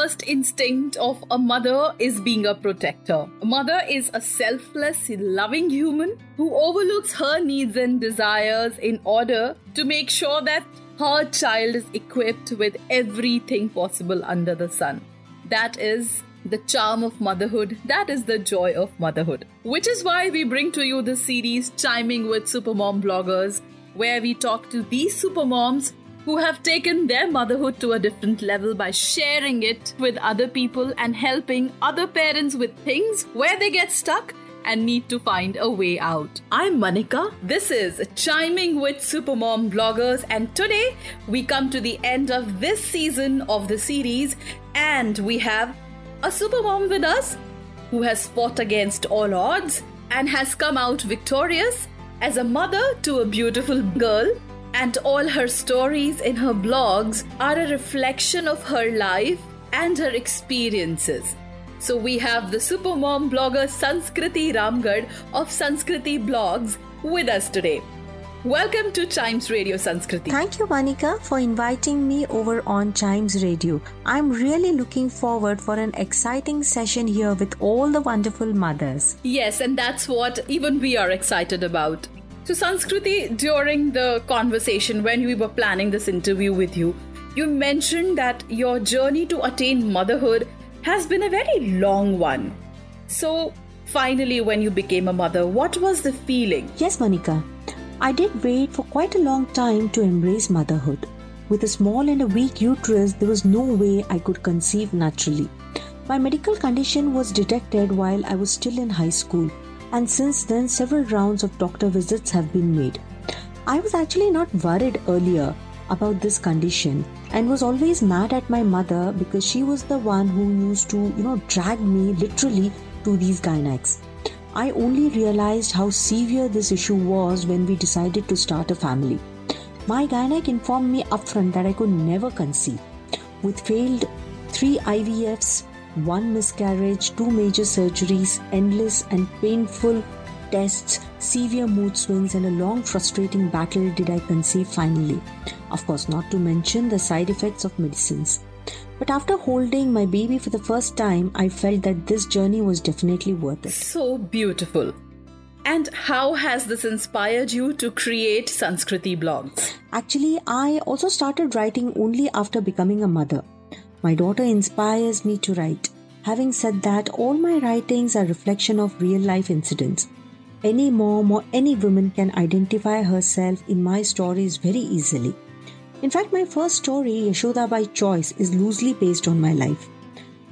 First instinct of a mother is being a protector. A mother is a selfless, loving human who overlooks her needs and desires in order to make sure that her child is equipped with everything possible under the sun. That is the charm of motherhood. That is the joy of motherhood. Which is why we bring to you this series, Chiming with Supermom Bloggers, where we talk to these supermoms who have taken their motherhood to a different level by sharing it with other people and helping other parents with things where they get stuck and need to find a way out. I'm Manika. This is Chiming with Supermom Bloggers, and today we come to the end of this season of the series, and we have a supermom with us who has fought against all odds and has come out victorious as a mother to a beautiful girl. And all her stories in her blogs are a reflection of her life and her experiences. So we have the supermom blogger Sanskriti Ramgad of Sanskriti Blogs with us today. Welcome to Chimes Radio Sanskriti. Thank you, Manika, for inviting me over on Chimes Radio. I'm really looking forward for an exciting session here with all the wonderful mothers. Yes, and that's what even we are excited about. So, Sanskriti, during the conversation when we were planning this interview with you, you mentioned that your journey to attain motherhood has been a very long one. So, finally, when you became a mother, what was the feeling? Yes, Manika, I did wait for quite a long time to embrace motherhood. With a small and a weak uterus, there was no way I could conceive naturally. My medical condition was detected while I was still in high school, and since then, several rounds of doctor visits have been made. I was actually not worried earlier about this condition and was always mad at my mother because she was the one who used to, you know, drag me literally to these gynecs. I only realized how severe this issue was when we decided to start a family. My gynec informed me upfront that I could never conceive. With failed three IVFs, one miscarriage, two major surgeries, endless and painful tests, severe mood swings, and a long frustrating battle did I conceive finally. Of course, not to mention the side effects of medicines. But after holding my baby for the first time, I felt that this journey was definitely worth it. So beautiful. And how has this inspired you to create Sanskriti blogs? Actually, I also started writing only after becoming a mother. My daughter inspires me to write. Having said that, all my writings are reflection of real life incidents. Any mom or any woman can identify herself in my stories very easily. In fact, my first story, Yashoda by Choice, is loosely based on my life.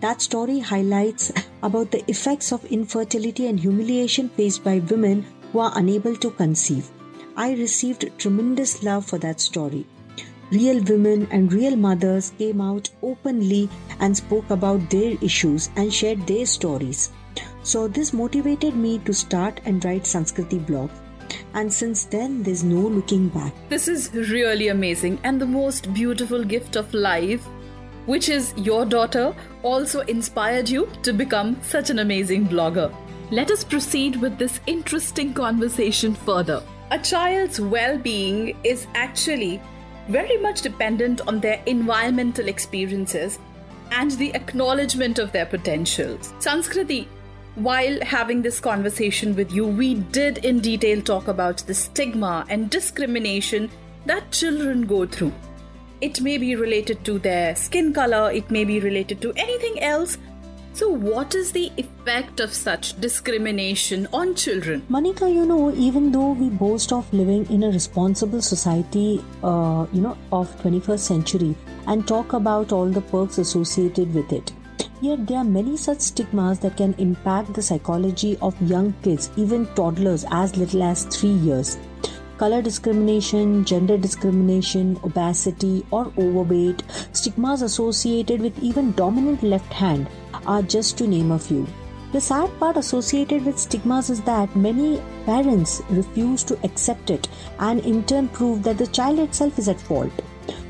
That story highlights about the effects of infertility and humiliation faced by women who are unable to conceive. I received tremendous love for that story. Real women and real mothers came out openly and spoke about their issues and shared their stories. So, this motivated me to start and write Sanskriti blog. And since then, there's no looking back. This is really amazing and the most beautiful gift of life, which is your daughter, also inspired you to become such an amazing blogger. Let us proceed with this interesting conversation further. A child's well being is actually very much dependent on their environmental experiences and the acknowledgement of their potentials. Sanskriti, while having this conversation with you, we did in detail talk about the stigma and discrimination that children go through. It may be related to their skin color, it may be related to anything else. So, what is the effect of such discrimination on children? Manika, you know, even though we boast of living in a responsible society, uh, you know, of 21st century and talk about all the perks associated with it, yet there are many such stigmas that can impact the psychology of young kids, even toddlers as little as three years. color discrimination, gender discrimination, obesity, or overweight, stigmas associated with even dominant left hand are just to name a few. The sad part associated with stigmas is that many parents refuse to accept it and in turn prove that the child itself is at fault.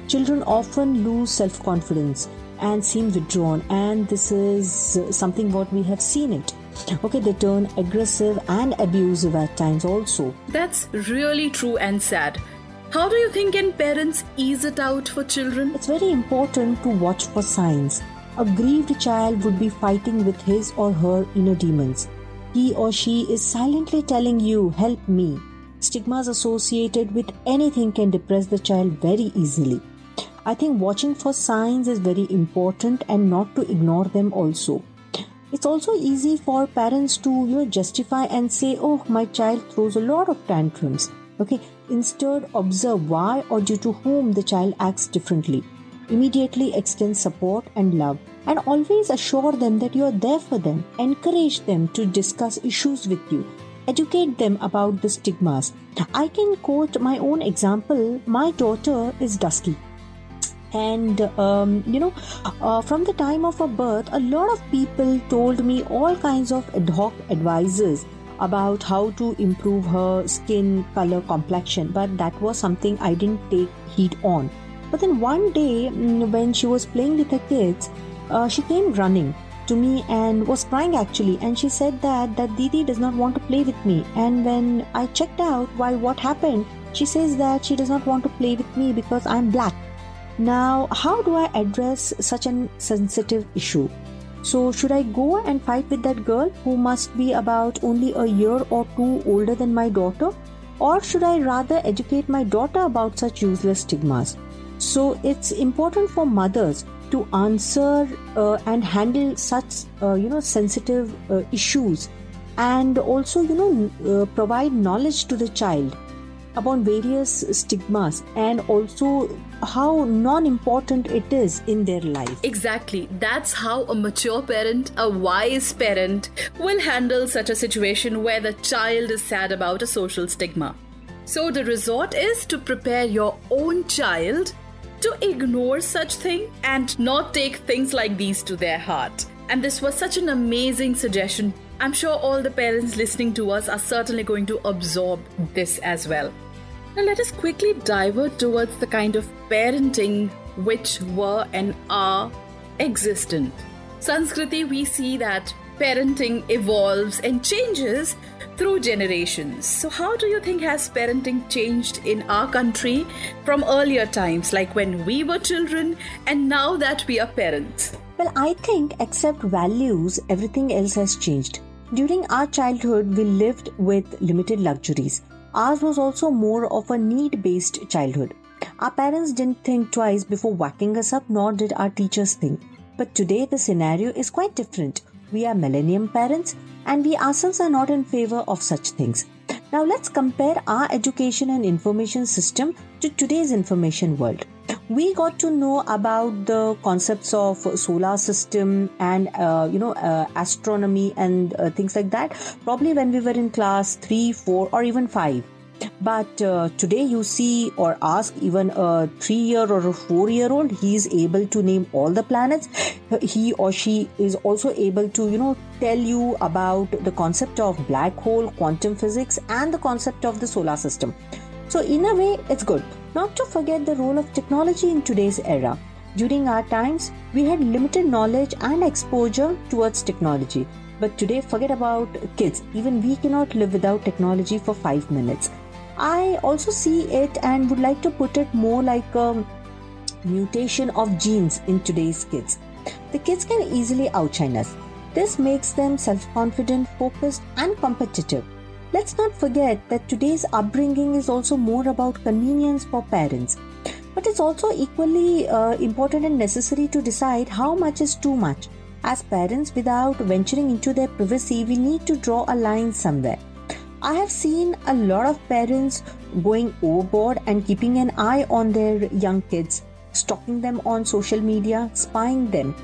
Children often lose self confidence and seem withdrawn, and this is something what we have seen it. Okay they turn aggressive and abusive at times also. That's really true and sad. How do you think can parents ease it out for children? It's very important to watch for signs a grieved child would be fighting with his or her inner demons. He or she is silently telling you help me. Stigmas associated with anything can depress the child very easily. I think watching for signs is very important and not to ignore them also. It's also easy for parents to you know justify and say oh my child throws a lot of tantrums. Okay instead observe why or due to whom the child acts differently immediately extend support and love and always assure them that you are there for them encourage them to discuss issues with you educate them about the stigmas. I can quote my own example. My daughter is dusky and um, you know uh, from the time of her birth a lot of people told me all kinds of ad hoc advices about how to improve her skin color complexion but that was something i didn't take heed on but then one day mm, when she was playing with her kids uh, she came running to me and was crying actually and she said that that didi does not want to play with me and when i checked out why what happened she says that she does not want to play with me because i'm black now, how do I address such a sensitive issue? So, should I go and fight with that girl who must be about only a year or two older than my daughter? Or should I rather educate my daughter about such useless stigmas? So, it's important for mothers to answer uh, and handle such uh, you know sensitive uh, issues and also you know uh, provide knowledge to the child upon various stigmas and also how non important it is in their life. Exactly. That's how a mature parent, a wise parent, will handle such a situation where the child is sad about a social stigma. So the resort is to prepare your own child to ignore such thing and not take things like these to their heart. And this was such an amazing suggestion. I'm sure all the parents listening to us are certainly going to absorb this as well. Now, let us quickly divert towards the kind of parenting which were and are existent. Sanskriti, we see that parenting evolves and changes through generations. So, how do you think has parenting changed in our country from earlier times, like when we were children and now that we are parents? Well, I think except values, everything else has changed. During our childhood, we lived with limited luxuries. Ours was also more of a need based childhood. Our parents didn't think twice before whacking us up, nor did our teachers think. But today the scenario is quite different. We are millennium parents and we ourselves are not in favor of such things. Now let's compare our education and information system to today's information world we got to know about the concepts of solar system and uh, you know uh, astronomy and uh, things like that probably when we were in class 3 4 or even 5 but uh, today you see or ask even a 3 year or a 4 year old he is able to name all the planets he or she is also able to you know tell you about the concept of black hole quantum physics and the concept of the solar system so in a way it's good not to forget the role of technology in today's era. During our times, we had limited knowledge and exposure towards technology. But today, forget about kids. Even we cannot live without technology for five minutes. I also see it and would like to put it more like a mutation of genes in today's kids. The kids can easily outshine us. This makes them self confident, focused, and competitive. Let's not forget that today's upbringing is also more about convenience for parents. But it's also equally uh, important and necessary to decide how much is too much. As parents, without venturing into their privacy, we need to draw a line somewhere. I have seen a lot of parents going overboard and keeping an eye on their young kids, stalking them on social media, spying them.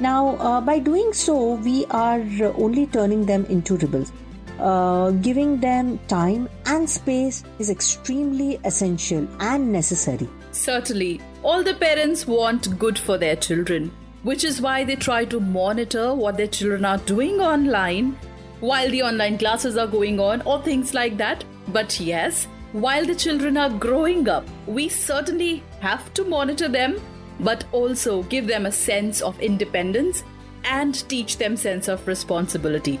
Now, uh, by doing so, we are only turning them into rebels. uh, giving them time and space is extremely essential and necessary. Certainly, all the parents want good for their children, which is why they try to monitor what their children are doing online while the online classes are going on or things like that. But yes, while the children are growing up, we certainly have to monitor them, but also give them a sense of independence and teach them sense of responsibility.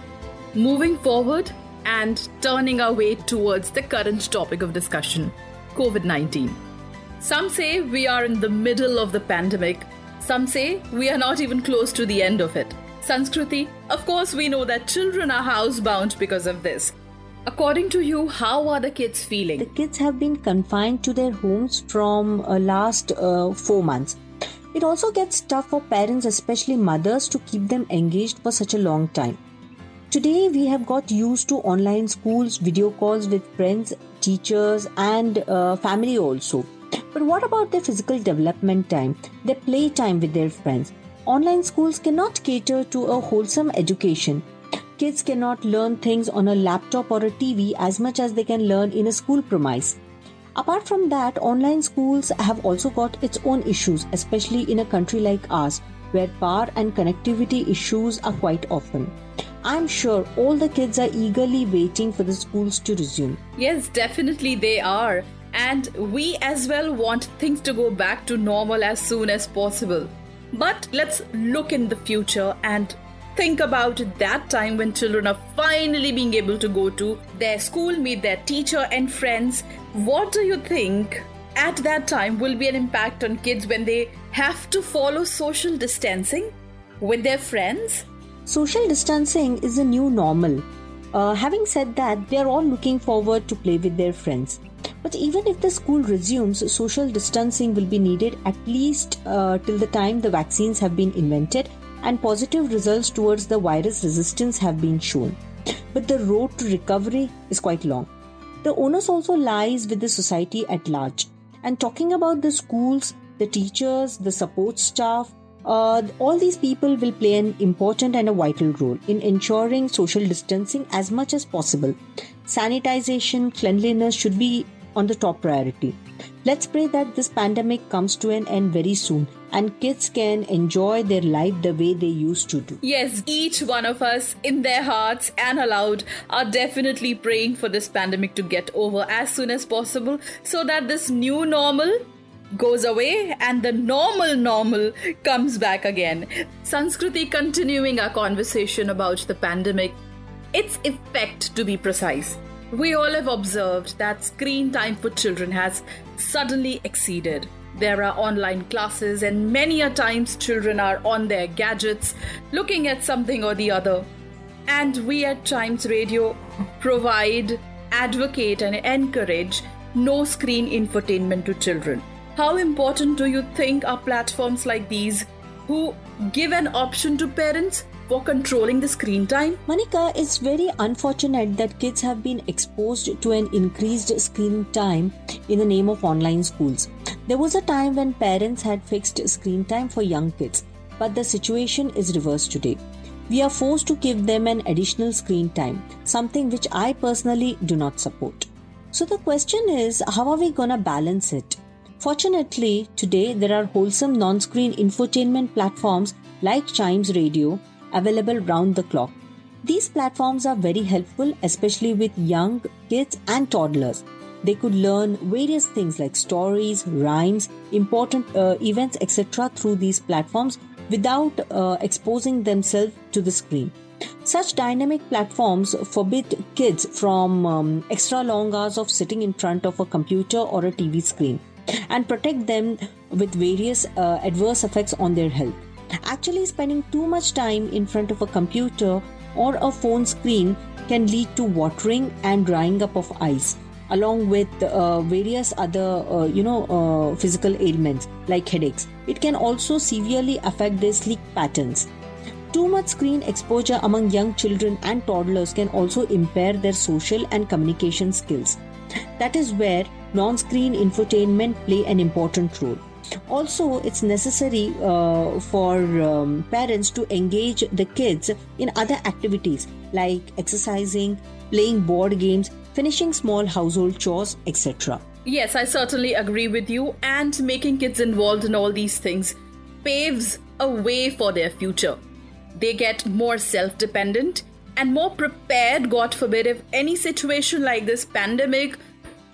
Moving forward and turning our way towards the current topic of discussion, COVID-19. Some say we are in the middle of the pandemic. Some say we are not even close to the end of it. Sanskruti, of course, we know that children are housebound because of this. According to you, how are the kids feeling? The kids have been confined to their homes from uh, last uh, four months. It also gets tough for parents, especially mothers, to keep them engaged for such a long time. Today, we have got used to online schools, video calls with friends, teachers, and uh, family also. But what about their physical development time, their play time with their friends? Online schools cannot cater to a wholesome education. Kids cannot learn things on a laptop or a TV as much as they can learn in a school premise. Apart from that, online schools have also got its own issues, especially in a country like ours, where power and connectivity issues are quite often. I'm sure all the kids are eagerly waiting for the schools to resume. Yes, definitely they are. And we as well want things to go back to normal as soon as possible. But let's look in the future and think about that time when children are finally being able to go to their school, meet their teacher and friends. What do you think at that time will be an impact on kids when they have to follow social distancing with their friends? Social distancing is a new normal. Uh, having said that, they are all looking forward to play with their friends. But even if the school resumes, social distancing will be needed at least uh, till the time the vaccines have been invented and positive results towards the virus resistance have been shown. But the road to recovery is quite long. The onus also lies with the society at large. And talking about the schools, the teachers, the support staff, uh, all these people will play an important and a vital role in ensuring social distancing as much as possible. Sanitization, cleanliness should be on the top priority. Let's pray that this pandemic comes to an end very soon and kids can enjoy their life the way they used to do. Yes, each one of us in their hearts and aloud are definitely praying for this pandemic to get over as soon as possible so that this new normal goes away and the normal normal comes back again. Sanskriti continuing our conversation about the pandemic, its effect to be precise. We all have observed that screen time for children has suddenly exceeded. There are online classes, and many a times children are on their gadgets looking at something or the other. And we at Chimes Radio provide, advocate, and encourage no screen infotainment to children. How important do you think are platforms like these who give an option to parents for controlling the screen time? Manika, it's very unfortunate that kids have been exposed to an increased screen time in the name of online schools. There was a time when parents had fixed screen time for young kids, but the situation is reversed today. We are forced to give them an additional screen time, something which I personally do not support. So the question is, how are we gonna balance it? Fortunately, today there are wholesome non screen infotainment platforms like Chimes Radio available round the clock. These platforms are very helpful, especially with young kids and toddlers. They could learn various things like stories, rhymes, important uh, events, etc. through these platforms without uh, exposing themselves to the screen. Such dynamic platforms forbid kids from um, extra long hours of sitting in front of a computer or a TV screen and protect them with various uh, adverse effects on their health. Actually, spending too much time in front of a computer or a phone screen can lead to watering and drying up of eyes along with uh, various other uh, you know uh, physical ailments like headaches. It can also severely affect their sleep patterns. Too much screen exposure among young children and toddlers can also impair their social and communication skills. That is where non-screen infotainment play an important role also it's necessary uh, for um, parents to engage the kids in other activities like exercising playing board games, finishing small household chores, etc. Yes, I certainly agree with you. And making kids involved in all these things paves a way for their future. They get more self dependent and more prepared, God forbid, if any situation like this pandemic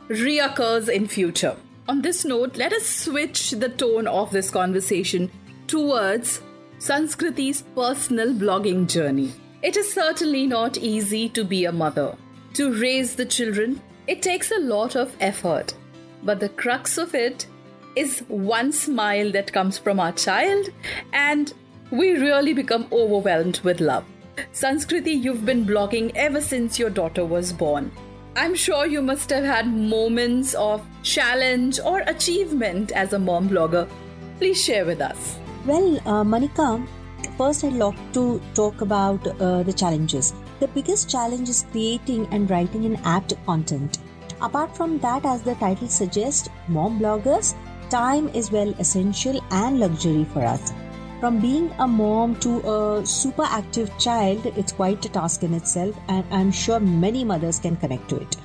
reoccurs in future. On this note, let us switch the tone of this conversation towards Sanskriti's personal blogging journey. It is certainly not easy to be a mother. To raise the children, it takes a lot of effort. But the crux of it is one smile that comes from our child, and we really become overwhelmed with love. Sanskriti, you've been blogging ever since your daughter was born. I'm sure you must have had moments of challenge or achievement as a mom blogger. Please share with us. Well, uh, Manika, first I'd like to talk about uh, the challenges. The biggest challenge is creating and writing an apt content. Apart from that, as the title suggests, mom bloggers, time is well essential and luxury for us. From being a mom to a super active child, it's quite a task in itself, and I'm sure many mothers can connect to it.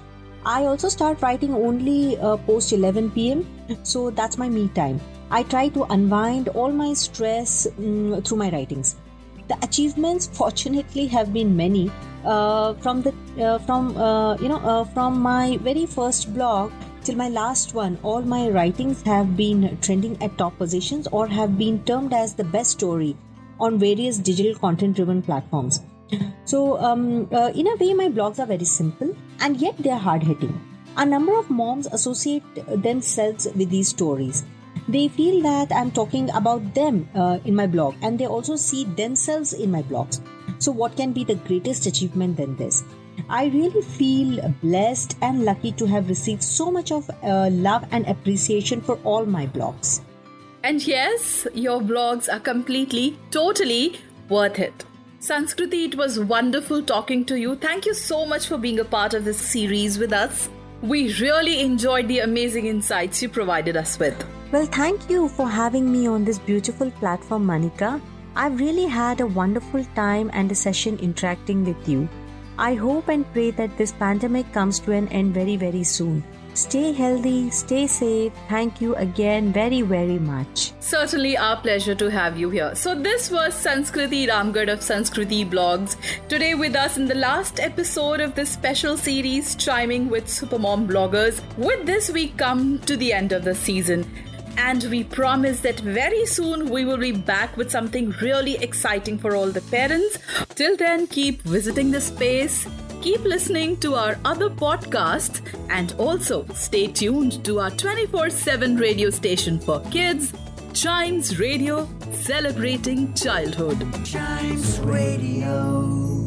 I also start writing only uh, post 11 pm, so that's my me time. I try to unwind all my stress um, through my writings. The achievements, fortunately, have been many. Uh, from the uh, from uh, you know uh, from my very first blog till my last one, all my writings have been trending at top positions or have been termed as the best story on various digital content driven platforms. So, um, uh, in a way, my blogs are very simple and yet they are hard hitting. A number of moms associate themselves with these stories. They feel that I'm talking about them uh, in my blog and they also see themselves in my blogs. So, what can be the greatest achievement than this? I really feel blessed and lucky to have received so much of uh, love and appreciation for all my blogs. And yes, your blogs are completely, totally worth it. Sanskriti, it was wonderful talking to you. Thank you so much for being a part of this series with us. We really enjoyed the amazing insights you provided us with. Well, thank you for having me on this beautiful platform, Manika. I've really had a wonderful time and a session interacting with you. I hope and pray that this pandemic comes to an end very, very soon. Stay healthy, stay safe. Thank you again very, very much. Certainly, our pleasure to have you here. So, this was Sanskriti Ramgad of Sanskriti Blogs. Today, with us in the last episode of this special series, Chiming with Supermom Bloggers. With this, we come to the end of the season and we promise that very soon we will be back with something really exciting for all the parents. Till then, keep visiting the space, keep listening to our other podcasts, and also stay tuned to our 24 7 radio station for kids, Chimes Radio, celebrating childhood. Chimes Radio.